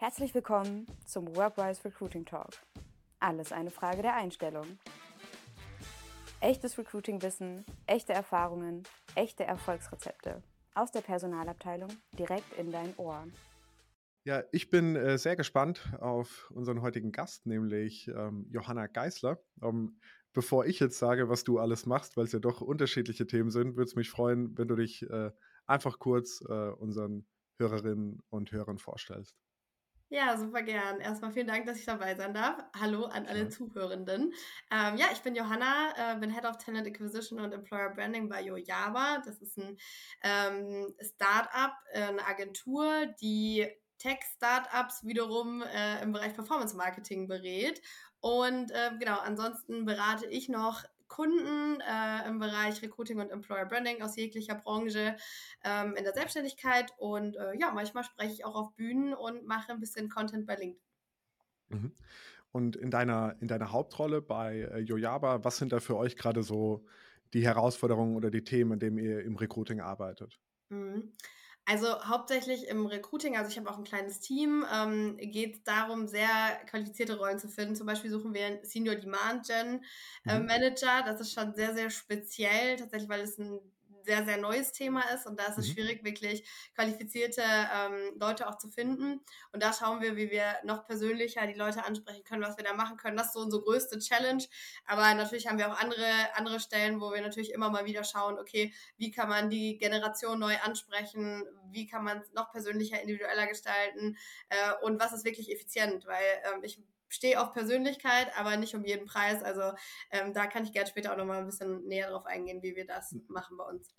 Herzlich willkommen zum Workwise Recruiting Talk. Alles eine Frage der Einstellung. Echtes Recruiting-Wissen, echte Erfahrungen, echte Erfolgsrezepte. Aus der Personalabteilung direkt in dein Ohr. Ja, ich bin äh, sehr gespannt auf unseren heutigen Gast, nämlich ähm, Johanna Geisler. Ähm, bevor ich jetzt sage, was du alles machst, weil es ja doch unterschiedliche Themen sind, würde es mich freuen, wenn du dich äh, einfach kurz äh, unseren Hörerinnen und Hörern vorstellst. Ja, super gern. Erstmal vielen Dank, dass ich dabei sein darf. Hallo an alle ja. Zuhörenden. Ähm, ja, ich bin Johanna, äh, bin Head of Talent Acquisition und Employer Branding bei Yojaba. Das ist ein ähm, Startup, äh, eine Agentur, die Tech-Startups wiederum äh, im Bereich Performance Marketing berät. Und äh, genau, ansonsten berate ich noch Kunden äh, im Bereich Recruiting und Employer Branding aus jeglicher Branche ähm, in der Selbstständigkeit. Und äh, ja, manchmal spreche ich auch auf Bühnen und mache ein bisschen Content bei LinkedIn. Mhm. Und in deiner, in deiner Hauptrolle bei äh, Yojaba, was sind da für euch gerade so die Herausforderungen oder die Themen, in denen ihr im Recruiting arbeitet? Mhm. Also hauptsächlich im Recruiting, also ich habe auch ein kleines Team, ähm, geht es darum, sehr qualifizierte Rollen zu finden. Zum Beispiel suchen wir einen Senior Demand Gen äh, mhm. Manager. Das ist schon sehr, sehr speziell, tatsächlich, weil es ein sehr, sehr neues Thema ist und da ist es mhm. schwierig, wirklich qualifizierte ähm, Leute auch zu finden. Und da schauen wir, wie wir noch persönlicher die Leute ansprechen können, was wir da machen können. Das ist so unsere größte Challenge. Aber natürlich haben wir auch andere, andere Stellen, wo wir natürlich immer mal wieder schauen, okay, wie kann man die Generation neu ansprechen, wie kann man es noch persönlicher, individueller gestalten äh, und was ist wirklich effizient, weil ähm, ich stehe auf Persönlichkeit, aber nicht um jeden Preis. Also ähm, da kann ich gerne später auch nochmal ein bisschen näher drauf eingehen, wie wir das hm. machen bei uns.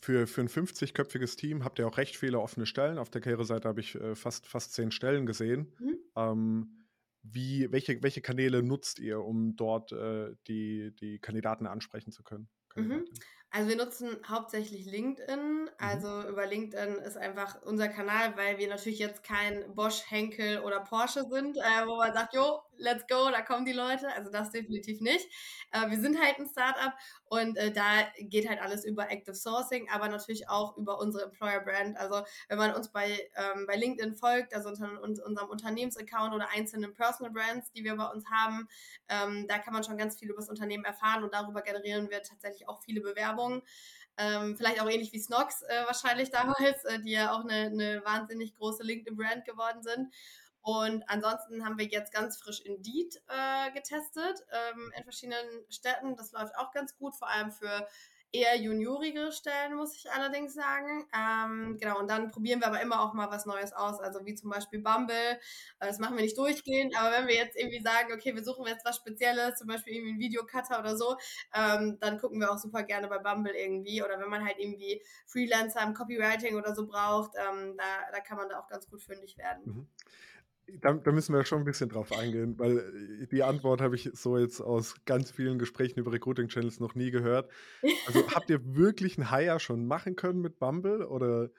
Für, für ein 50-köpfiges Team habt ihr auch recht viele offene Stellen. Auf der Karriereseite habe ich äh, fast, fast zehn Stellen gesehen. Mhm. Ähm, wie, welche, welche Kanäle nutzt ihr, um dort äh, die, die Kandidaten ansprechen zu können? Mhm. Also wir nutzen hauptsächlich LinkedIn. Mhm. Also mhm. über LinkedIn ist einfach unser Kanal, weil wir natürlich jetzt kein Bosch, Henkel oder Porsche sind, äh, wo man sagt, jo, let's go, da kommen die Leute. Also das definitiv nicht. Äh, wir sind halt ein Startup und äh, da geht halt alles über Active Sourcing, aber natürlich auch über unsere Employer Brand. Also wenn man uns bei, ähm, bei LinkedIn folgt, also unter uns, unserem Unternehmensaccount oder einzelnen Personal Brands, die wir bei uns haben, ähm, da kann man schon ganz viel über das Unternehmen erfahren und darüber generieren wir tatsächlich auch viele Bewerbungen. Ähm, vielleicht auch ähnlich wie Snox äh, wahrscheinlich damals, äh, die ja auch eine, eine wahnsinnig große LinkedIn-Brand geworden sind. Und ansonsten haben wir jetzt ganz frisch Indeed äh, getestet ähm, in verschiedenen Städten. Das läuft auch ganz gut, vor allem für eher juniorige Stellen, muss ich allerdings sagen. Ähm, genau, und dann probieren wir aber immer auch mal was Neues aus, also wie zum Beispiel Bumble. Das machen wir nicht durchgehend, aber wenn wir jetzt irgendwie sagen, okay, wir suchen jetzt was Spezielles, zum Beispiel irgendwie einen Videocutter oder so, ähm, dann gucken wir auch super gerne bei Bumble irgendwie. Oder wenn man halt irgendwie Freelancer im Copywriting oder so braucht, ähm, da, da kann man da auch ganz gut fündig werden. Mhm. Da, da, müssen wir schon ein bisschen drauf eingehen, weil äh, die Antwort habe ich so jetzt aus ganz vielen Gesprächen über Recruiting-Channels noch nie gehört. Also habt ihr wirklich ein Hire schon machen können mit Bumble oder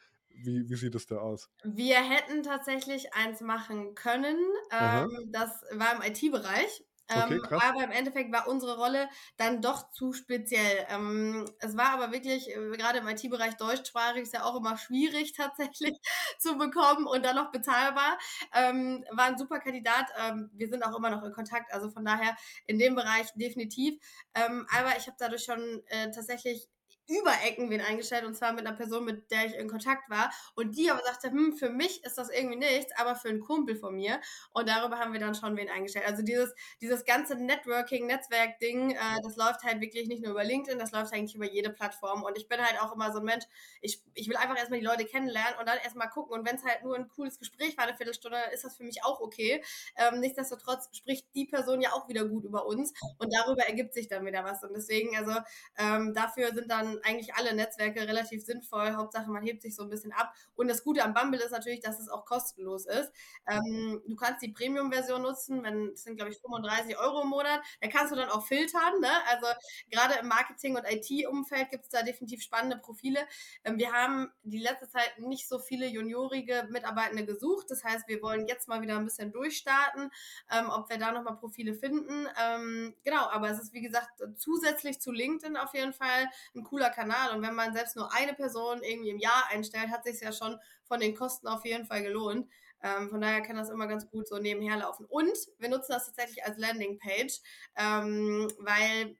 wie, wie sieht es da aus? Wir hätten tatsächlich eins machen können. Ähm, das war im IT-Bereich. Okay, ähm, aber im Endeffekt war unsere Rolle dann doch zu speziell. Ähm, es war aber wirklich, äh, gerade im IT-Bereich deutschsprachig, ist ja auch immer schwierig tatsächlich zu bekommen und dann noch bezahlbar. Ähm, war ein super Kandidat. Wir sind auch immer noch in Kontakt, also von daher in dem Bereich definitiv. Aber ich habe dadurch schon äh, tatsächlich über Ecken wen eingestellt und zwar mit einer Person, mit der ich in Kontakt war. Und die aber sagte, hm, für mich ist das irgendwie nichts, aber für einen Kumpel von mir. Und darüber haben wir dann schon wen eingestellt. Also dieses, dieses ganze Networking, Netzwerk-Ding, äh, das läuft halt wirklich nicht nur über LinkedIn, das läuft eigentlich über jede Plattform. Und ich bin halt auch immer so ein Mensch, ich, ich will einfach erstmal die Leute kennenlernen und dann erstmal gucken. Und wenn es halt nur ein cooles Gespräch war, eine Viertelstunde, ist das für mich auch okay. Ähm, nichtsdestotrotz spricht die Person ja auch wieder gut über uns. Und darüber ergibt sich dann wieder was. Und deswegen, also ähm, dafür sind dann eigentlich alle Netzwerke relativ sinnvoll. Hauptsache, man hebt sich so ein bisschen ab. Und das Gute am Bumble ist natürlich, dass es auch kostenlos ist. Ähm, du kannst die Premium-Version nutzen, wenn das sind, glaube ich, 35 Euro im Monat. Da kannst du dann auch filtern. Ne? Also gerade im Marketing- und IT-Umfeld gibt es da definitiv spannende Profile. Ähm, wir haben die letzte Zeit nicht so viele juniorige Mitarbeitende gesucht. Das heißt, wir wollen jetzt mal wieder ein bisschen durchstarten, ähm, ob wir da nochmal Profile finden. Ähm, genau, aber es ist, wie gesagt, zusätzlich zu LinkedIn auf jeden Fall ein cooler cooler Kanal und wenn man selbst nur eine Person irgendwie im Jahr einstellt, hat sich ja schon von den Kosten auf jeden Fall gelohnt. Ähm, von daher kann das immer ganz gut so nebenher laufen. Und wir nutzen das tatsächlich als Landingpage, ähm, weil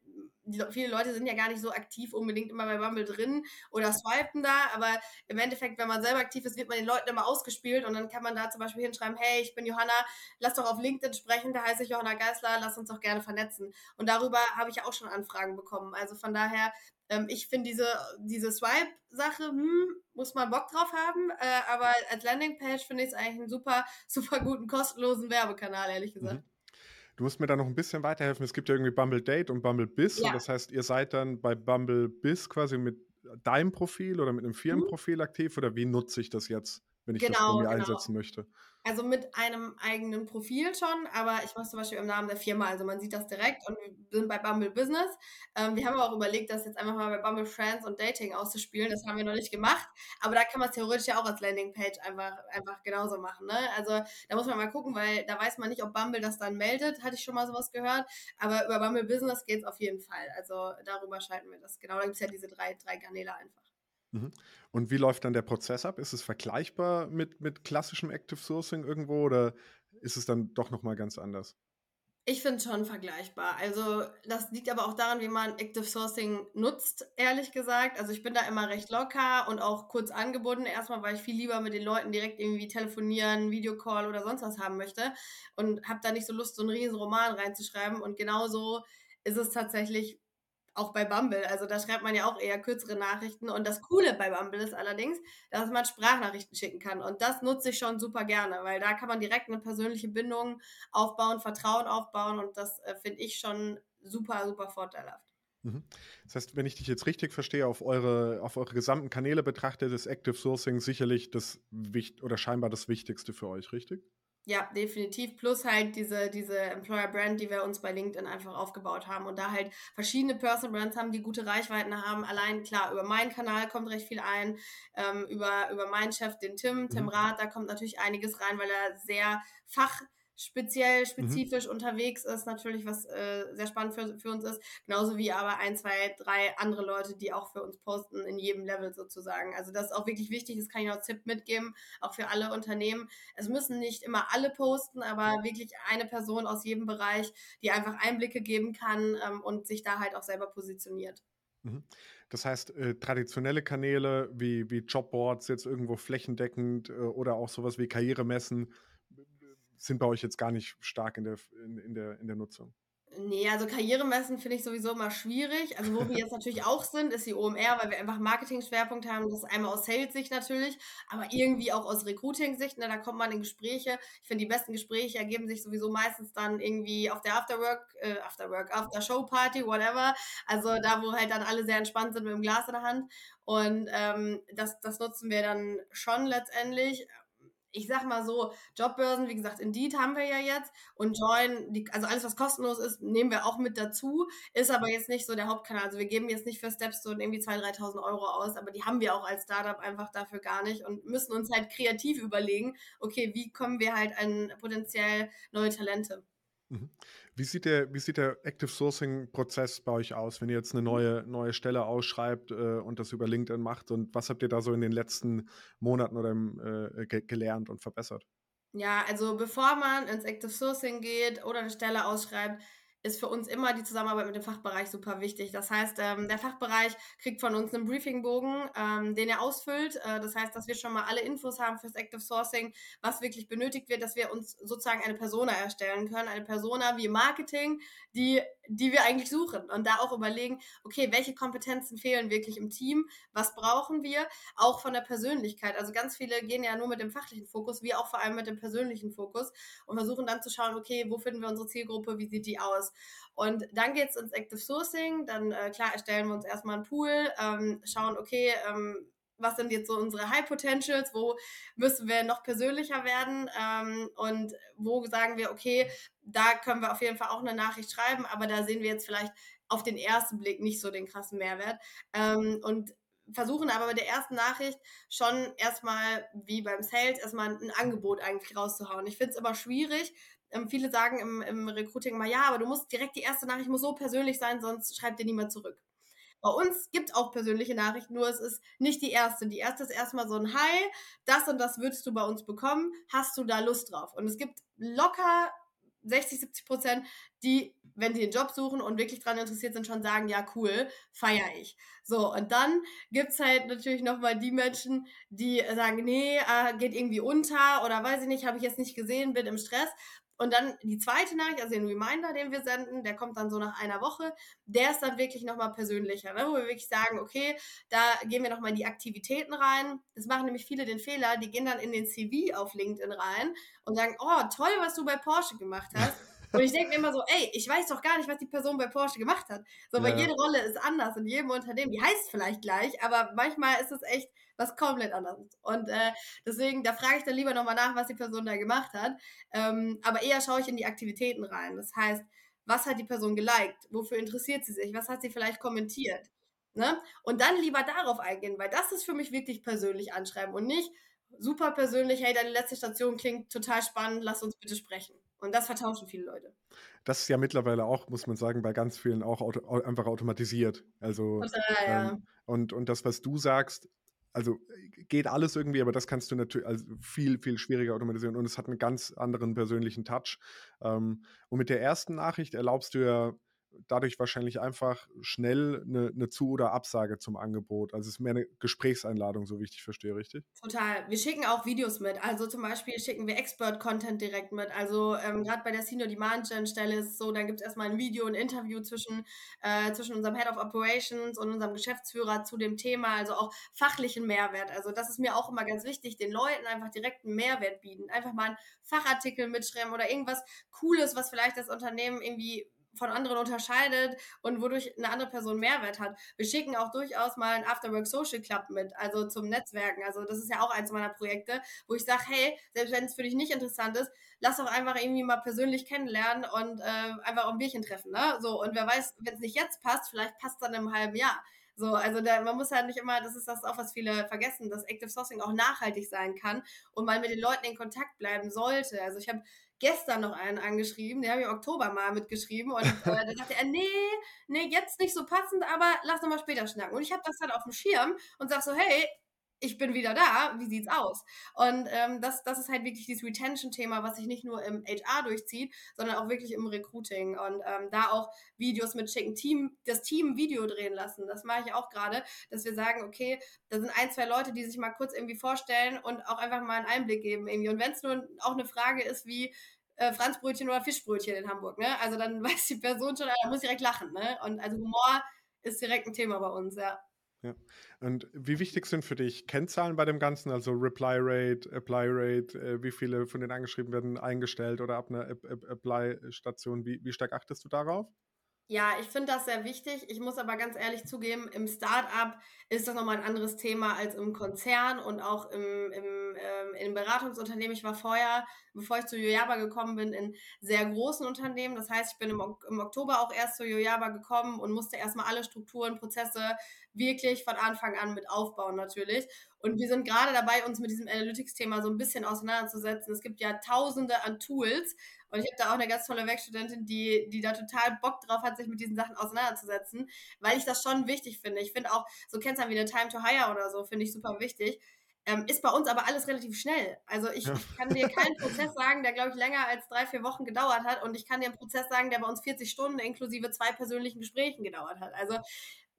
viele Leute sind ja gar nicht so aktiv unbedingt immer bei Bumble drin oder swipen da, aber im Endeffekt, wenn man selber aktiv ist, wird man den Leuten immer ausgespielt und dann kann man da zum Beispiel hinschreiben, hey, ich bin Johanna, lass doch auf LinkedIn sprechen, da heiße ich Johanna Geisler, lass uns doch gerne vernetzen. Und darüber habe ich auch schon Anfragen bekommen. Also von daher, ähm, ich finde diese, diese Swipe-Sache, hm, muss man Bock drauf haben, äh, aber als Landingpage finde ich es eigentlich einen super, super guten, kostenlosen Werbekanal, ehrlich gesagt. Mhm. Du musst mir da noch ein bisschen weiterhelfen. Es gibt ja irgendwie Bumble Date und Bumble Biz. Ja. Und das heißt, ihr seid dann bei Bumble Biz quasi mit deinem Profil oder mit einem mhm. Firmenprofil mhm. aktiv oder wie nutze ich das jetzt, wenn ich genau, das bei mir genau. einsetzen möchte? Also mit einem eigenen Profil schon, aber ich mache zum Beispiel im Namen der Firma, also man sieht das direkt und wir sind bei Bumble Business. Ähm, wir haben aber auch überlegt, das jetzt einfach mal bei Bumble Friends und Dating auszuspielen. Das haben wir noch nicht gemacht, aber da kann man es theoretisch ja auch als Landingpage einfach, einfach genauso machen. Ne? Also da muss man mal gucken, weil da weiß man nicht, ob Bumble das dann meldet. Hatte ich schon mal sowas gehört, aber über Bumble Business geht es auf jeden Fall. Also darüber schalten wir das. Genau, da gibt es ja diese drei, drei Kanäle einfach. Mhm. Und wie läuft dann der Prozess ab? Ist es vergleichbar mit, mit klassischem Active Sourcing irgendwo oder ist es dann doch nochmal ganz anders? Ich finde schon vergleichbar. Also das liegt aber auch daran, wie man Active Sourcing nutzt, ehrlich gesagt. Also ich bin da immer recht locker und auch kurz angebunden. Erstmal, weil ich viel lieber mit den Leuten direkt irgendwie telefonieren, Videocall oder sonst was haben möchte und habe da nicht so Lust, so einen riesen Roman reinzuschreiben. Und genauso ist es tatsächlich auch bei Bumble. Also da schreibt man ja auch eher kürzere Nachrichten. Und das Coole bei Bumble ist allerdings, dass man Sprachnachrichten schicken kann. Und das nutze ich schon super gerne, weil da kann man direkt eine persönliche Bindung aufbauen, Vertrauen aufbauen. Und das äh, finde ich schon super, super vorteilhaft. Mhm. Das heißt, wenn ich dich jetzt richtig verstehe, auf eure, auf eure gesamten Kanäle betrachtet, ist Active Sourcing sicherlich das Wicht oder scheinbar das Wichtigste für euch, richtig? Ja, definitiv. Plus halt diese, diese Employer Brand, die wir uns bei LinkedIn einfach aufgebaut haben und da halt verschiedene Personal Brands haben, die gute Reichweiten haben. Allein klar, über meinen Kanal kommt recht viel ein, ähm, über, über meinen Chef, den Tim, Tim mhm. Rath, da kommt natürlich einiges rein, weil er sehr fach speziell, mhm. spezifisch mhm. unterwegs ist, natürlich, was äh, sehr spannend für, für uns ist. Genauso wie aber ein, zwei, drei andere Leute, die auch für uns posten, in jedem Level sozusagen. Also das ist auch wirklich wichtig, das kann ich noch Tipp mitgeben, auch für alle Unternehmen. Es müssen nicht immer alle posten, aber wirklich eine Person aus jedem Bereich, die einfach Einblicke geben kann ähm, und sich da halt auch selber positioniert. Mhm. Das heißt, äh, traditionelle Kanäle wie, wie Jobboards jetzt irgendwo flächendeckend äh, oder auch sowas wie Karrieremessen sind bei euch jetzt gar nicht stark in der, in, in der, in der Nutzung. Nee, also Karrieremessen finde ich sowieso immer schwierig. Also wo wir jetzt natürlich auch sind, ist die OMR, weil wir einfach Marketing-Schwerpunkt haben. Das ist einmal aus Sales-Sicht natürlich, aber irgendwie auch aus Recruiting-Sicht. Ne, da kommt man in Gespräche. Ich finde, die besten Gespräche ergeben sich sowieso meistens dann irgendwie auf der Afterwork, äh, Afterwork, After-Show-Party, whatever. Also da, wo halt dann alle sehr entspannt sind mit dem Glas in der Hand. Und ähm, das, das nutzen wir dann schon letztendlich ich sag mal so, Jobbörsen, wie gesagt, Indeed haben wir ja jetzt und Join, die, also alles, was kostenlos ist, nehmen wir auch mit dazu, ist aber jetzt nicht so der Hauptkanal. Also wir geben jetzt nicht für Stepstone irgendwie 2.000, 3.000 Euro aus, aber die haben wir auch als Startup einfach dafür gar nicht und müssen uns halt kreativ überlegen, okay, wie kommen wir halt an potenziell neue Talente. Mhm. Wie sieht der, wie sieht der Active Sourcing-Prozess bei euch aus, wenn ihr jetzt eine neue, neue Stelle ausschreibt äh, und das über LinkedIn macht? Und was habt ihr da so in den letzten Monaten oder im, äh, ge gelernt und verbessert? Ja, also bevor man ins Active Sourcing geht oder eine Stelle ausschreibt, ist für uns immer die Zusammenarbeit mit dem Fachbereich super wichtig. Das heißt, ähm, der Fachbereich kriegt von uns einen Briefingbogen, ähm, den er ausfüllt. Äh, das heißt, dass wir schon mal alle Infos haben fürs Active Sourcing, was wirklich benötigt wird, dass wir uns sozusagen eine Persona erstellen können. Eine Persona wie Marketing, die, die wir eigentlich suchen. Und da auch überlegen, okay, welche Kompetenzen fehlen wirklich im Team? Was brauchen wir? Auch von der Persönlichkeit. Also ganz viele gehen ja nur mit dem fachlichen Fokus, wir auch vor allem mit dem persönlichen Fokus und versuchen dann zu schauen, okay, wo finden wir unsere Zielgruppe? Wie sieht die aus? Und dann geht es ins Active Sourcing. Dann, äh, klar, erstellen wir uns erstmal einen Pool, ähm, schauen, okay, ähm, was sind jetzt so unsere High Potentials, wo müssen wir noch persönlicher werden ähm, und wo sagen wir, okay, da können wir auf jeden Fall auch eine Nachricht schreiben, aber da sehen wir jetzt vielleicht auf den ersten Blick nicht so den krassen Mehrwert. Ähm, und versuchen aber mit der ersten Nachricht schon erstmal, wie beim Sales, erstmal ein Angebot eigentlich rauszuhauen. Ich finde es immer schwierig, ähm, viele sagen im, im Recruiting mal, ja, aber du musst direkt die erste Nachricht muss so persönlich sein, sonst schreibt dir niemand zurück. Bei uns gibt es auch persönliche Nachrichten, nur es ist nicht die erste. Die erste ist erstmal so ein Hi, das und das würdest du bei uns bekommen. Hast du da Lust drauf? Und es gibt locker 60, 70 Prozent, die, wenn sie einen Job suchen und wirklich daran interessiert sind, schon sagen, ja, cool, feiere ich. So, und dann gibt es halt natürlich nochmal die Menschen, die sagen, nee, äh, geht irgendwie unter oder weiß ich nicht, habe ich jetzt nicht gesehen, bin im Stress. Und dann die zweite Nachricht, also den Reminder, den wir senden, der kommt dann so nach einer Woche. Der ist dann wirklich nochmal persönlicher, ne? wo wir wirklich sagen, okay, da gehen wir nochmal in die Aktivitäten rein. Das machen nämlich viele den Fehler, die gehen dann in den CV auf LinkedIn rein und sagen, oh, toll, was du bei Porsche gemacht hast. Und ich denke mir immer so, ey, ich weiß doch gar nicht, was die Person bei Porsche gemacht hat. So, weil ja. jede Rolle ist anders in jedem Unternehmen. Die heißt vielleicht gleich, aber manchmal ist es echt was komplett anderes. Und äh, deswegen, da frage ich dann lieber nochmal nach, was die Person da gemacht hat. Ähm, aber eher schaue ich in die Aktivitäten rein. Das heißt, was hat die Person geliked? Wofür interessiert sie sich? Was hat sie vielleicht kommentiert? Ne? Und dann lieber darauf eingehen, weil das ist für mich wirklich persönlich anschreiben und nicht super persönlich, hey, deine letzte Station klingt total spannend, lass uns bitte sprechen. Und das vertauschen viele Leute. Das ist ja mittlerweile auch, muss man sagen, bei ganz vielen auch auto einfach automatisiert. Also Total, ja. ähm, und, und das, was du sagst, also geht alles irgendwie, aber das kannst du natürlich also viel, viel schwieriger automatisieren und es hat einen ganz anderen persönlichen Touch. Ähm, und mit der ersten Nachricht erlaubst du ja dadurch wahrscheinlich einfach schnell eine, eine Zu- oder Absage zum Angebot. Also es ist mehr eine Gesprächseinladung, so wie ich dich verstehe, richtig? Total. Wir schicken auch Videos mit. Also zum Beispiel schicken wir Expert-Content direkt mit. Also ähm, gerade bei der Senior Demand Gen Stelle ist es so, dann gibt es erstmal ein Video, ein Interview zwischen, äh, zwischen unserem Head of Operations und unserem Geschäftsführer zu dem Thema, also auch fachlichen Mehrwert. Also das ist mir auch immer ganz wichtig, den Leuten einfach direkt einen Mehrwert bieten. Einfach mal einen Fachartikel mitschreiben oder irgendwas Cooles, was vielleicht das Unternehmen irgendwie von anderen unterscheidet und wodurch eine andere Person Mehrwert hat. Wir schicken auch durchaus mal ein Afterwork Social Club mit, also zum Netzwerken. Also das ist ja auch eins meiner Projekte, wo ich sage, hey, selbst wenn es für dich nicht interessant ist, lass doch einfach irgendwie mal persönlich kennenlernen und äh, einfach ein Bierchen treffen. Ne? So, und wer weiß, wenn es nicht jetzt passt, vielleicht passt dann im halben Jahr. So, also da, man muss halt nicht immer, das ist das auch, was viele vergessen, dass Active Sourcing auch nachhaltig sein kann und man mit den Leuten in Kontakt bleiben sollte. Also ich habe gestern noch einen angeschrieben, der habe ich im Oktober mal mitgeschrieben und äh, da sagte er, nee, nee, jetzt nicht so passend, aber lass noch mal später schnacken. Und ich habe das dann auf dem Schirm und sag so, hey, ich bin wieder da, wie sieht's aus? Und ähm, das, das ist halt wirklich dieses Retention-Thema, was sich nicht nur im HR durchzieht, sondern auch wirklich im Recruiting und ähm, da auch Videos mitschicken, Team, das Team Video drehen lassen. Das mache ich auch gerade, dass wir sagen, okay, da sind ein, zwei Leute, die sich mal kurz irgendwie vorstellen und auch einfach mal einen Einblick geben irgendwie. Und wenn es nur auch eine Frage ist wie, äh, Franzbrötchen oder Fischbrötchen in Hamburg, ne? Also dann weiß die Person schon, er muss direkt lachen, ne? Und also Humor ist direkt ein Thema bei uns, ja. Ja. Und wie wichtig sind für dich Kennzahlen bei dem Ganzen, also Reply Rate, Apply Rate, äh, wie viele von den angeschrieben werden eingestellt oder ab einer Apply-Station, wie, wie stark achtest du darauf? Ja, ich finde das sehr wichtig. Ich muss aber ganz ehrlich zugeben, im Startup ist das nochmal ein anderes Thema als im Konzern und auch im, im, ähm, im Beratungsunternehmen. Ich war vorher, bevor ich zu Yojaba gekommen bin, in sehr großen Unternehmen. Das heißt, ich bin im, im Oktober auch erst zu Yojaba gekommen und musste erstmal alle Strukturen, Prozesse wirklich von Anfang an mit aufbauen natürlich. Und wir sind gerade dabei, uns mit diesem Analytics-Thema so ein bisschen auseinanderzusetzen. Es gibt ja tausende an Tools, und ich habe da auch eine ganz tolle Werkstudentin, die, die da total Bock drauf hat, sich mit diesen Sachen auseinanderzusetzen, weil ich das schon wichtig finde. Ich finde auch, so Kennzahlen wie eine Time to Hire oder so, finde ich super wichtig. Ähm, ist bei uns aber alles relativ schnell. Also ich, ja. ich kann dir keinen Prozess sagen, der, glaube ich, länger als drei, vier Wochen gedauert hat. Und ich kann dir einen Prozess sagen, der bei uns 40 Stunden inklusive zwei persönlichen Gesprächen gedauert hat. Also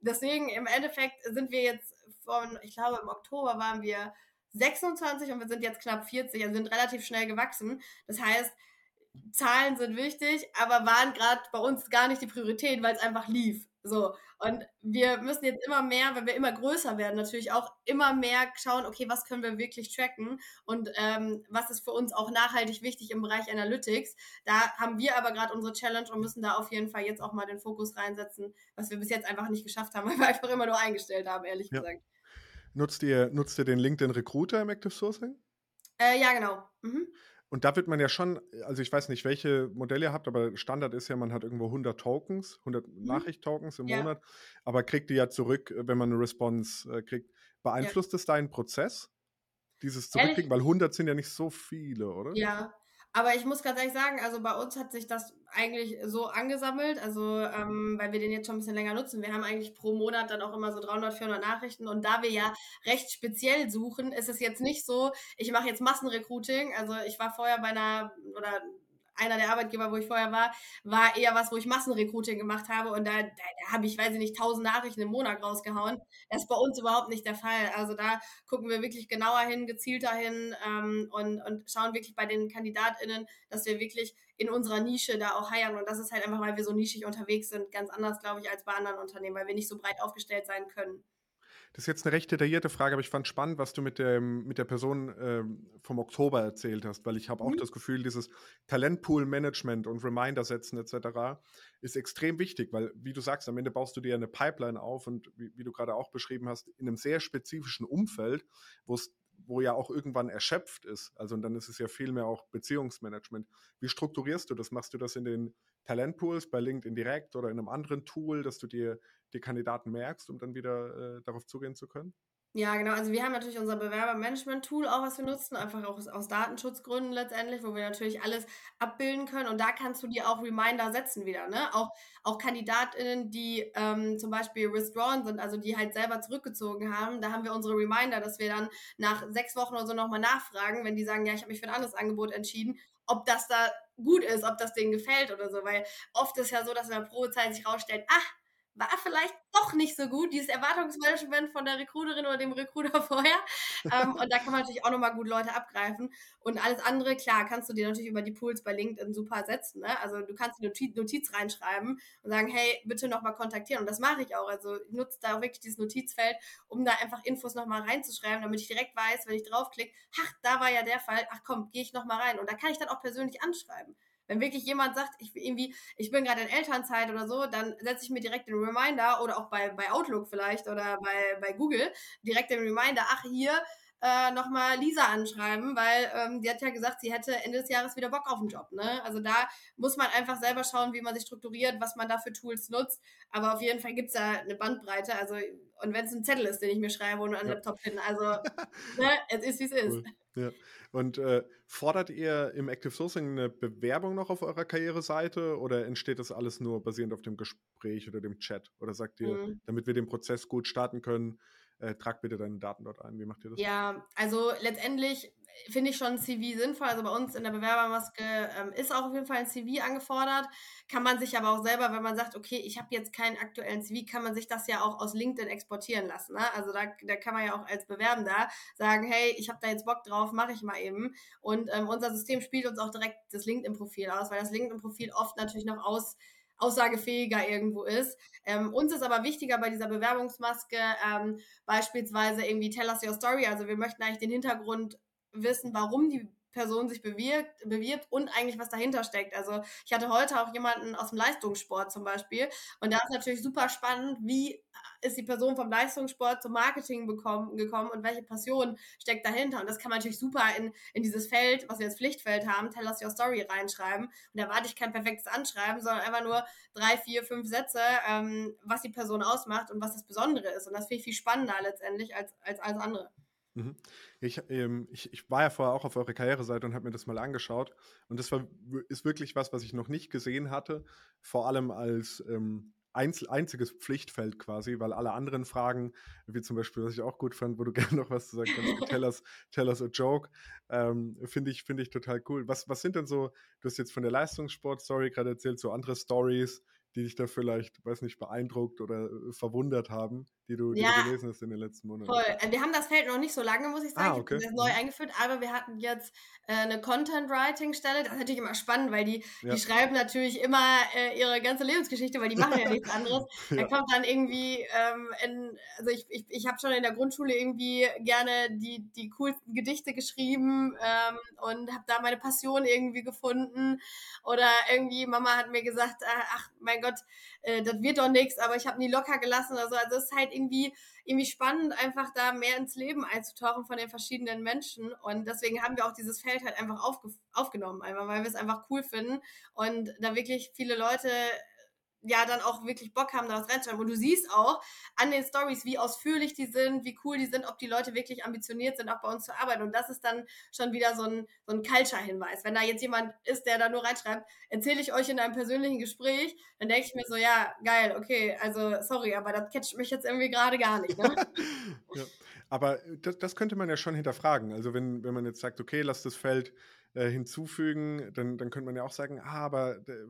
deswegen im Endeffekt sind wir jetzt von, ich glaube, im Oktober waren wir 26 und wir sind jetzt knapp 40, also sind relativ schnell gewachsen. Das heißt, Zahlen sind wichtig, aber waren gerade bei uns gar nicht die Priorität, weil es einfach lief. So. Und wir müssen jetzt immer mehr, wenn wir immer größer werden, natürlich auch immer mehr schauen, okay, was können wir wirklich tracken und ähm, was ist für uns auch nachhaltig wichtig im Bereich Analytics. Da haben wir aber gerade unsere Challenge und müssen da auf jeden Fall jetzt auch mal den Fokus reinsetzen, was wir bis jetzt einfach nicht geschafft haben, weil wir einfach immer nur eingestellt haben, ehrlich ja. gesagt. Nutzt ihr, nutzt ihr den LinkedIn Recruiter im Active Sourcing? Äh, ja, genau. Mhm. Und da wird man ja schon, also ich weiß nicht, welche Modelle ihr habt, aber Standard ist ja, man hat irgendwo 100 Tokens, 100 mhm. Nachricht-Tokens im ja. Monat, aber kriegt die ja zurück, äh, wenn man eine Response äh, kriegt. Beeinflusst ja. es deinen Prozess, dieses Zurückkriegen? Weil 100 sind ja nicht so viele, oder? Ja, Aber ich muss ganz ehrlich sagen, also bei uns hat sich das eigentlich so angesammelt, also ähm, weil wir den jetzt schon ein bisschen länger nutzen. Wir haben eigentlich pro Monat dann auch immer so 300, 400 Nachrichten und da wir ja recht speziell suchen, ist es jetzt nicht so, ich mache jetzt Massenrecruiting. Also ich war vorher bei einer oder einer der Arbeitgeber, wo ich vorher war, war eher was, wo ich Massenrecruiting gemacht habe und da, da, da habe ich, weiß ich nicht, tausend Nachrichten im Monat rausgehauen. Das ist bei uns überhaupt nicht der Fall. Also da gucken wir wirklich genauer hin, gezielter hin ähm, und, und schauen wirklich bei den KandidatInnen, dass wir wirklich in unserer Nische da auch heiern. Und das ist halt einfach, weil wir so nischig unterwegs sind, ganz anders, glaube ich, als bei anderen Unternehmen, weil wir nicht so breit aufgestellt sein können. Das ist jetzt eine recht detaillierte Frage, aber ich fand spannend, was du mit, dem, mit der Person ähm, vom Oktober erzählt hast, weil ich habe auch mhm. das Gefühl, dieses Talentpool-Management und Reminder setzen etc. ist extrem wichtig, weil, wie du sagst, am Ende baust du dir eine Pipeline auf und wie, wie du gerade auch beschrieben hast, in einem sehr spezifischen Umfeld, wo es wo ja auch irgendwann erschöpft ist. Also und dann ist es ja viel mehr auch Beziehungsmanagement. Wie strukturierst du das? Machst du das in den Talentpools bei LinkedIn direkt oder in einem anderen Tool, dass du dir die Kandidaten merkst, um dann wieder äh, darauf zugehen zu können? Ja, genau. Also wir haben natürlich unser Bewerbermanagement-Tool auch, was wir nutzen, einfach auch aus, aus, Datenschutzgründen letztendlich, wo wir natürlich alles abbilden können. Und da kannst du dir auch Reminder setzen wieder. Ne? Auch, auch KandidatInnen, die ähm, zum Beispiel withdrawn sind, also die halt selber zurückgezogen haben, da haben wir unsere Reminder, dass wir dann nach sechs Wochen oder so nochmal nachfragen, wenn die sagen, ja, ich habe mich für ein anderes Angebot entschieden, ob das da gut ist, ob das denen gefällt oder so. Weil oft ist ja so, dass in der Probezeit sich rausstellt, ach, war vielleicht doch nicht so gut, dieses Erwartungsmanagement von der Recruiterin oder dem Recruiter vorher. ähm, und da kann man natürlich auch nochmal gut Leute abgreifen. Und alles andere, klar, kannst du dir natürlich über die Pools bei LinkedIn super setzen. Ne? Also du kannst die Notiz, Notiz reinschreiben und sagen, hey, bitte nochmal kontaktieren. Und das mache ich auch. Also ich nutze da auch wirklich dieses Notizfeld, um da einfach Infos nochmal reinzuschreiben, damit ich direkt weiß, wenn ich draufklicke, ach, da war ja der Fall, ach komm, gehe ich nochmal rein. Und da kann ich dann auch persönlich anschreiben. Wenn wirklich jemand sagt, ich irgendwie, ich bin gerade in Elternzeit oder so, dann setze ich mir direkt den Reminder oder auch bei, bei Outlook vielleicht oder bei, bei Google direkt den Reminder, ach hier, äh, nochmal Lisa anschreiben, weil ähm, die hat ja gesagt, sie hätte Ende des Jahres wieder Bock auf den Job. Ne? Also da muss man einfach selber schauen, wie man sich strukturiert, was man da für Tools nutzt. Aber auf jeden Fall gibt es da eine Bandbreite. Also, und wenn es ein Zettel ist, den ich mir schreibe und einen ja. Laptop hin, also ne, es ist, wie es ist. Ja. Und äh, fordert ihr im Active Sourcing eine Bewerbung noch auf eurer Karriereseite oder entsteht das alles nur basierend auf dem Gespräch oder dem Chat? Oder sagt ihr, mhm. damit wir den Prozess gut starten können, äh, trag bitte deine Daten dort ein. Wie macht ihr das? Ja, also letztendlich finde ich schon ein CV sinnvoll. Also bei uns in der Bewerbermaske ähm, ist auch auf jeden Fall ein CV angefordert. Kann man sich aber auch selber, wenn man sagt, okay, ich habe jetzt keinen aktuellen CV, kann man sich das ja auch aus LinkedIn exportieren lassen. Ne? Also da, da kann man ja auch als Bewerbender sagen, hey, ich habe da jetzt Bock drauf, mache ich mal eben. Und ähm, unser System spielt uns auch direkt das LinkedIn-Profil aus, weil das LinkedIn-Profil oft natürlich noch aus aussagefähiger irgendwo ist. Ähm, uns ist aber wichtiger bei dieser Bewerbungsmaske ähm, beispielsweise irgendwie Tell us your story. Also wir möchten eigentlich den Hintergrund wissen, warum die Person sich bewirbt, bewirbt und eigentlich was dahinter steckt. Also ich hatte heute auch jemanden aus dem Leistungssport zum Beispiel und da ist natürlich super spannend, wie ist die Person vom Leistungssport zum Marketing bekommen, gekommen und welche Passion steckt dahinter. Und das kann man natürlich super in, in dieses Feld, was wir als Pflichtfeld haben, Tell us your story reinschreiben. Und da warte ich kein perfektes Anschreiben, sondern einfach nur drei, vier, fünf Sätze, ähm, was die Person ausmacht und was das Besondere ist. Und das finde ich viel spannender letztendlich als, als alles andere. Mhm. Ich, ähm, ich, ich war ja vorher auch auf eure Karriereseite und habe mir das mal angeschaut. Und das war, ist wirklich was, was ich noch nicht gesehen hatte. Vor allem als ähm, einzel, einziges Pflichtfeld quasi, weil alle anderen Fragen, wie zum Beispiel, was ich auch gut fand, wo du gerne noch was zu sagen kannst, tell us, tell us a joke, ähm, finde ich, find ich total cool. Was, was sind denn so, du hast jetzt von der Leistungssport-Story gerade erzählt, so andere Stories, die dich da vielleicht, weiß nicht, beeindruckt oder äh, verwundert haben, die du, die ja, du gelesen hast in den letzten Monaten? Voll. Äh, wir haben das Feld noch nicht so lange, muss ich sagen. Ah, okay. Ich das neu mhm. eingeführt, aber wir hatten jetzt äh, eine Content-Writing-Stelle. Das ist natürlich immer spannend, weil die, ja. die schreiben natürlich immer äh, ihre ganze Lebensgeschichte, weil die machen ja nichts anderes. ja. Da kommt dann irgendwie, ähm, in, also ich, ich, ich habe schon in der Grundschule irgendwie gerne die, die coolsten Gedichte geschrieben ähm, und habe da meine Passion irgendwie gefunden. Oder irgendwie, Mama hat mir gesagt, ach mein Gott, äh, das wird doch nichts, aber ich habe nie locker gelassen oder so. Also es ist halt irgendwie, irgendwie spannend, einfach da mehr ins Leben einzutauchen von den verschiedenen Menschen. Und deswegen haben wir auch dieses Feld halt einfach aufge aufgenommen, einfach weil wir es einfach cool finden und da wirklich viele Leute ja dann auch wirklich Bock haben, da was reinzuschreiben. Und du siehst auch an den Stories, wie ausführlich die sind, wie cool die sind, ob die Leute wirklich ambitioniert sind, auch bei uns zu arbeiten. Und das ist dann schon wieder so ein, so ein Culture-Hinweis. Wenn da jetzt jemand ist, der da nur reinschreibt, erzähle ich euch in einem persönlichen Gespräch, dann denke ich mir so, ja, geil, okay, also sorry, aber das catcht mich jetzt irgendwie gerade gar nicht. Ne? ja. Aber das, das, könnte man ja schon hinterfragen. Also wenn, wenn man jetzt sagt, okay, lass das Feld äh, hinzufügen, dann, dann könnte man ja auch sagen, ah, aber äh,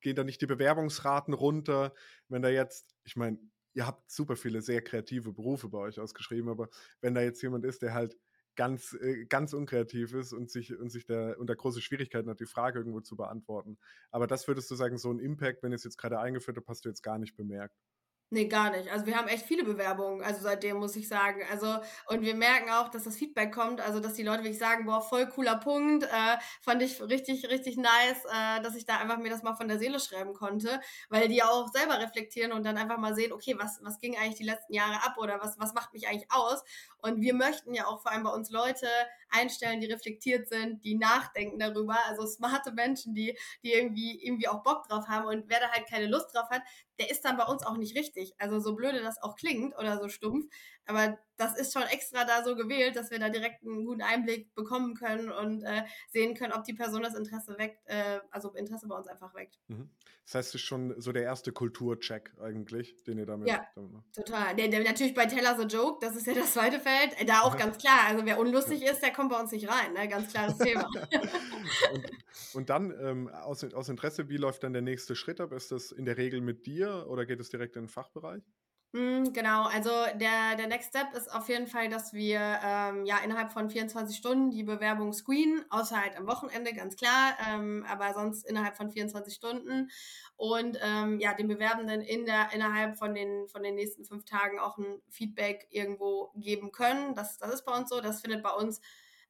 gehen da nicht die Bewerbungsraten runter, wenn da jetzt, ich meine, ihr habt super viele sehr kreative Berufe bei euch ausgeschrieben, aber wenn da jetzt jemand ist, der halt ganz, äh, ganz unkreativ ist und sich, und sich da unter große Schwierigkeiten hat, die Frage irgendwo zu beantworten. Aber das würdest du sagen, so ein Impact, wenn es jetzt gerade eingeführt habt, hast du jetzt gar nicht bemerkt. Nee, gar nicht. Also wir haben echt viele Bewerbungen, also seitdem muss ich sagen. Also, und wir merken auch, dass das Feedback kommt, also dass die Leute wirklich sagen, boah, voll cooler Punkt, äh, fand ich richtig, richtig nice, äh, dass ich da einfach mir das mal von der Seele schreiben konnte, weil die auch selber reflektieren und dann einfach mal sehen, okay, was, was ging eigentlich die letzten Jahre ab oder was, was macht mich eigentlich aus? Und wir möchten ja auch vor allem bei uns Leute einstellen, die reflektiert sind, die nachdenken darüber, also smarte Menschen, die, die irgendwie, irgendwie auch Bock drauf haben und wer da halt keine Lust drauf hat, der ist dann bei uns auch nicht richtig. Also so blöde das auch klingt oder so stumpf, aber das ist schon extra da so gewählt, dass wir da direkt einen guten Einblick bekommen können und äh, sehen können, ob die Person das Interesse weckt, äh, also Interesse bei uns einfach weckt. Mhm. Das heißt, es ist schon so der erste Kulturcheck eigentlich, den ihr damit, ja, damit macht. Total. Der, der, natürlich bei Teller the Joke, das ist ja das zweite Feld, äh, da auch ganz klar. Also wer unlustig ist, der kommt bei uns nicht rein, ne? ganz klares Thema. und, und, dann ähm, aus, aus Interesse, wie läuft dann der nächste Schritt ab? Ist das in der Regel mit dir oder geht es direkt in den Fachbereich? Mm, genau, also der, der Next Step ist auf jeden Fall, dass wir ähm, ja innerhalb von 24 Stunden die Bewerbung screenen, außer halt am Wochenende, ganz klar, ähm, aber sonst innerhalb von 24 Stunden. Und ähm, ja, den Bewerbenden in der, innerhalb von den, von den nächsten fünf Tagen auch ein Feedback irgendwo geben können. Das, das ist bei uns so, das findet bei uns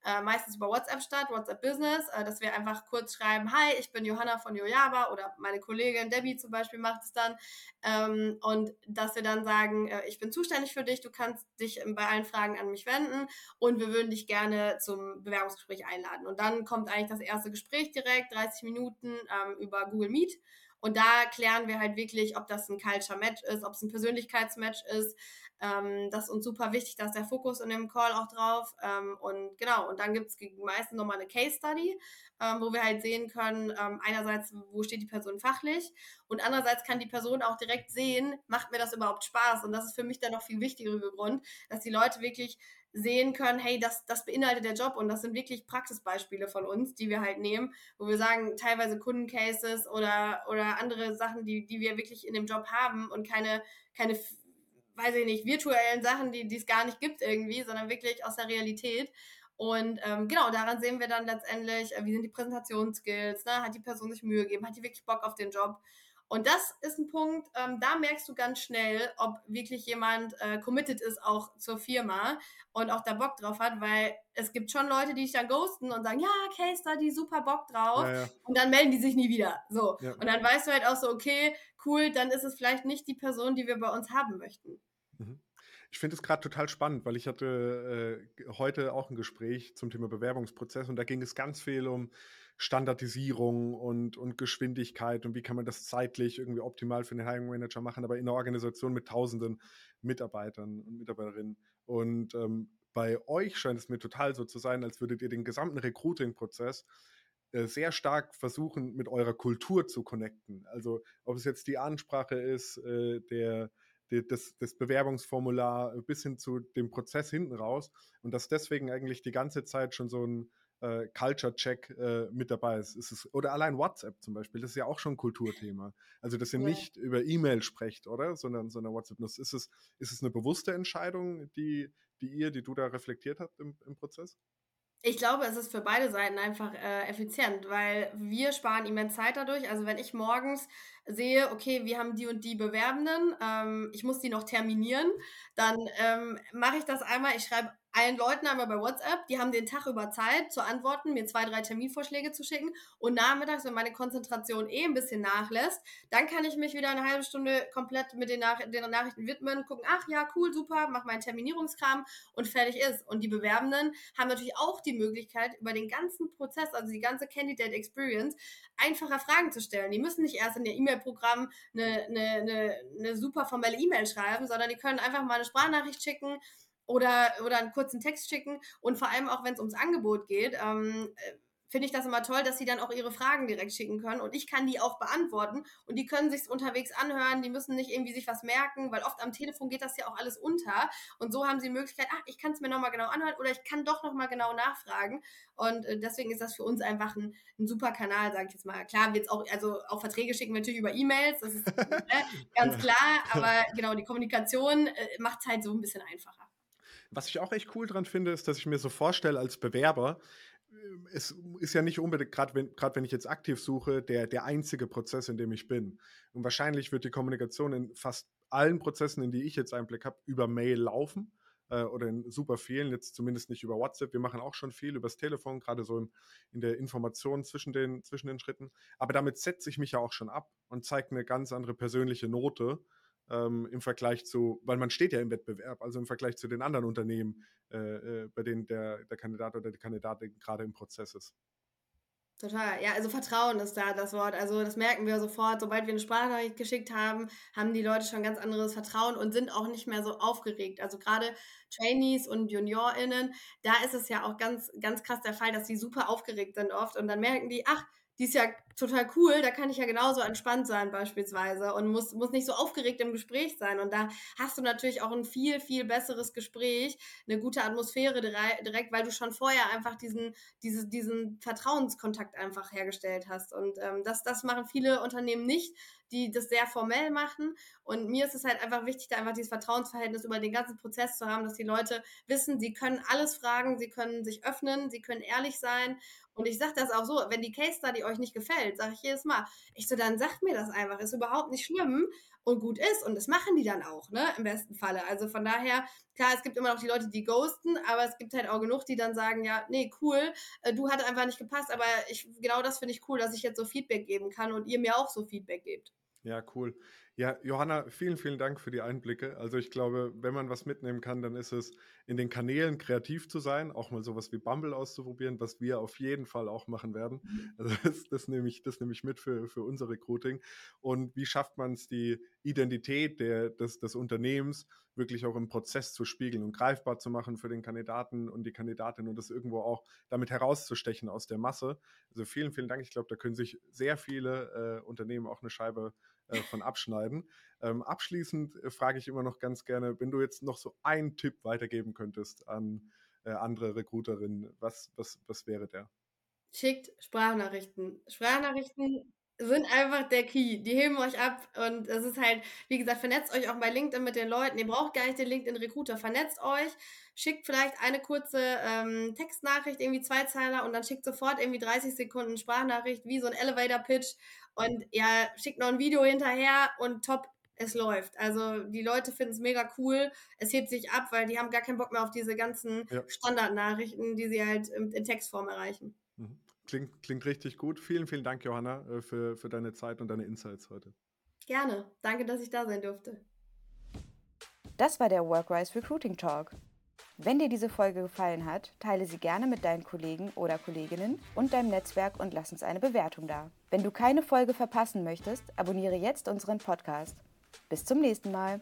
äh, meistens über WhatsApp statt, WhatsApp Business, äh, dass wir einfach kurz schreiben, hi, ich bin Johanna von Jojaba oder meine Kollegin Debbie zum Beispiel macht es dann ähm, und dass wir dann sagen, äh, ich bin zuständig für dich, du kannst dich bei allen Fragen an mich wenden und wir würden dich gerne zum Bewerbungsgespräch einladen. Und dann kommt eigentlich das erste Gespräch direkt, 30 Minuten ähm, über Google Meet. Und da klären wir halt wirklich, ob das ein Culture Match ist, ob es ein Persönlichkeitsmatch ist, ähm, das ist uns super wichtig, dass der Fokus in dem Call auch drauf. Ähm, und genau, und dann gibt es meistens nochmal eine Case Study, ähm, wo wir halt sehen können, ähm, einerseits, wo steht die Person fachlich und andererseits kann die Person auch direkt sehen, macht mir das überhaupt Spaß? Und das ist für mich dann noch viel wichtigere Grund, dass die Leute wirklich sehen können, hey, das, das beinhaltet der Job und das sind wirklich Praxisbeispiele von uns, die wir halt nehmen, wo wir sagen, teilweise Kundencases oder, oder andere Sachen, die, die wir wirklich in dem Job haben und keine, keine weiß ich nicht, virtuellen Sachen, die es gar nicht gibt irgendwie, sondern wirklich aus der Realität. Und ähm, genau, daran sehen wir dann letztendlich, äh, wie sind die Präsentationsskills, ne? hat die Person sich Mühe gegeben, hat die wirklich Bock auf den Job. Und das ist ein Punkt, ähm, da merkst du ganz schnell, ob wirklich jemand äh, committed ist auch zur Firma und auch da Bock drauf hat, weil es gibt schon Leute, die dich dann ghosten und sagen, ja, Case Study, super Bock drauf. Ja, ja. Und dann melden die sich nie wieder. So. Ja. Und dann weißt du halt auch so, okay, cool, dann ist es vielleicht nicht die Person, die wir bei uns haben möchten. Mhm. Ich finde es gerade total spannend, weil ich hatte äh, heute auch ein Gespräch zum Thema Bewerbungsprozess und da ging es ganz viel um Standardisierung und, und Geschwindigkeit und wie kann man das zeitlich irgendwie optimal für den Hiring Manager machen, aber in einer Organisation mit tausenden Mitarbeitern und Mitarbeiterinnen. Und ähm, bei euch scheint es mir total so zu sein, als würdet ihr den gesamten Recruiting-Prozess äh, sehr stark versuchen, mit eurer Kultur zu connecten. Also ob es jetzt die Ansprache ist, äh, der das, das Bewerbungsformular bis hin zu dem Prozess hinten raus und dass deswegen eigentlich die ganze Zeit schon so ein äh, Culture-Check äh, mit dabei ist. ist es, oder allein WhatsApp zum Beispiel, das ist ja auch schon ein Kulturthema. Also, dass ihr ja. nicht über E-Mail sprecht, oder? Sondern, sondern WhatsApp nutzt. Ist es, ist es eine bewusste Entscheidung, die, die ihr, die du da reflektiert habt im, im Prozess? Ich glaube, es ist für beide Seiten einfach äh, effizient, weil wir sparen immens Zeit dadurch. Also wenn ich morgens sehe, okay, wir haben die und die Bewerbenden, ähm, ich muss die noch terminieren, dann ähm, mache ich das einmal, ich schreibe allen Leuten einmal bei WhatsApp, die haben den Tag über Zeit zu antworten, mir zwei, drei Terminvorschläge zu schicken und nachmittags, wenn meine Konzentration eh ein bisschen nachlässt, dann kann ich mich wieder eine halbe Stunde komplett mit den, Nach den Nachrichten widmen, gucken, ach ja, cool, super, mach meinen Terminierungskram und fertig ist. Und die Bewerbenden haben natürlich auch die Möglichkeit, über den ganzen Prozess, also die ganze Candidate Experience, einfacher Fragen zu stellen. Die müssen nicht erst in ihr E-Mail-Programm eine, eine, eine, eine super formelle E-Mail schreiben, sondern die können einfach mal eine Sprachnachricht schicken, oder, oder einen kurzen Text schicken. Und vor allem auch, wenn es ums Angebot geht, ähm, äh, finde ich das immer toll, dass sie dann auch ihre Fragen direkt schicken können. Und ich kann die auch beantworten. Und die können sich unterwegs anhören, die müssen nicht irgendwie sich was merken, weil oft am Telefon geht das ja auch alles unter. Und so haben sie die Möglichkeit, ach, ich kann es mir nochmal genau anhören oder ich kann doch nochmal genau nachfragen. Und äh, deswegen ist das für uns einfach ein, ein super Kanal, sage ich jetzt mal. Klar, wird auch, also auch Verträge schicken wir natürlich über E-Mails, das ist äh, ganz klar, aber genau, die Kommunikation äh, macht es halt so ein bisschen einfacher. Was ich auch echt cool dran finde, ist, dass ich mir so vorstelle als Bewerber, ähm, es ist ja nicht unbedingt, gerade wenn, wenn ich jetzt aktiv suche, der, der einzige Prozess, in dem ich bin. Und wahrscheinlich wird die Kommunikation in fast allen Prozessen, in die ich jetzt Einblick habe, über Mail laufen äh, oder in super vielen, jetzt zumindest nicht über WhatsApp. Wir machen auch schon viel übers Telefon, gerade so in, in der Information zwischen den, zwischen den Schritten. Aber damit setze ich mich ja auch schon ab und zeige eine ganz andere persönliche Note ähm, im Vergleich zu, weil man steht ja im Wettbewerb, also im Vergleich zu den anderen Unternehmen, äh, äh, bei denen der, der Kandidat oder die Kandidatin gerade im Prozess ist. Total, ja, also Vertrauen ist da das Wort. Also das merken wir sofort. Sobald wir eine Sprachnachricht geschickt haben, haben die Leute schon ganz anderes Vertrauen und sind auch nicht mehr so aufgeregt. Also gerade Trainees und JuniorInnen, da ist es ja auch ganz, ganz krass der Fall, dass die super aufgeregt sind oft und dann merken die, ach, die ist ja total cool, da kann ich ja genauso entspannt sein beispielsweise und muss, muss nicht so aufgeregt im Gespräch sein. Und da hast du natürlich auch ein viel, viel besseres Gespräch, eine gute Atmosphäre direkt, weil du schon vorher einfach diesen, diese, diesen Vertrauenskontakt einfach hergestellt hast. Und ähm, das, das machen viele Unternehmen nicht, die das sehr formell machen. Und mir ist es halt einfach wichtig, da einfach dieses Vertrauensverhältnis über den ganzen Prozess zu haben, dass die Leute wissen, sie können alles fragen, sie können sich öffnen, sie können ehrlich sein. Und ich sage das auch so, wenn die Case Study euch nicht gefällt, sage ich jedes Mal, ich so, dann sagt mir das einfach, ist überhaupt nicht schlimm und gut ist. Und das machen die dann auch, ne, im besten Falle. Also von daher, klar, es gibt immer noch die Leute, die ghosten, aber es gibt halt auch genug, die dann sagen, ja, nee, cool, äh, du hat einfach nicht gepasst, aber ich, genau das finde ich cool, dass ich jetzt so Feedback geben kann und ihr mir auch so Feedback gebt. Ja, cool. Ja, Johanna, vielen, vielen Dank für die Einblicke. Also ich glaube, wenn man was mitnehmen kann, dann ist es, in den Kanälen kreativ zu sein, auch mal sowas wie Bumble auszuprobieren, was wir auf jeden Fall auch machen werden. Mhm. Also das, das nehme ich, das nehme ich mit für, für unser Recruiting. Und wie schafft man es, die Identität der, des, des Unternehmens wirklich auch im Prozess zu spiegeln und greifbar zu machen für den Kandidaten und die Kandidatin und das irgendwo auch damit herauszustechen aus der Masse. Also vielen, vielen Dank. Ich glaube, da können sich sehr viele äh, Unternehmen auch eine Scheibe äh, von abschneiden. Ähm, abschließend äh, frage ich immer noch ganz gerne, wenn du jetzt noch so einen Tipp weitergeben könntest an äh, andere Recruiterinnen, was, was, was wäre der? Schickt Sprachnachrichten. Sprachnachrichten sind einfach der Key. Die heben euch ab und es ist halt, wie gesagt, vernetzt euch auch bei LinkedIn mit den Leuten. Ihr braucht gar nicht den LinkedIn Recruiter. Vernetzt euch, schickt vielleicht eine kurze ähm, Textnachricht, irgendwie zwei Zeiler und dann schickt sofort irgendwie 30 Sekunden Sprachnachricht, wie so ein Elevator-Pitch und ja, schickt noch ein Video hinterher und top, es läuft. Also die Leute finden es mega cool. Es hebt sich ab, weil die haben gar keinen Bock mehr auf diese ganzen ja. Standardnachrichten, die sie halt in Textform erreichen. Mhm. Klingt, klingt richtig gut. Vielen, vielen Dank, Johanna, äh, für, für deine Zeit und deine Insights heute. Gerne. Danke, dass ich da sein durfte. Das war der Workwise Recruiting Talk. Wenn dir diese Folge gefallen hat, teile sie gerne mit deinen Kollegen oder Kolleginnen und deinem Netzwerk und lass uns eine Bewertung da. Wenn du keine Folge verpassen möchtest, abonniere jetzt unseren Podcast. Bis zum nächsten Mal.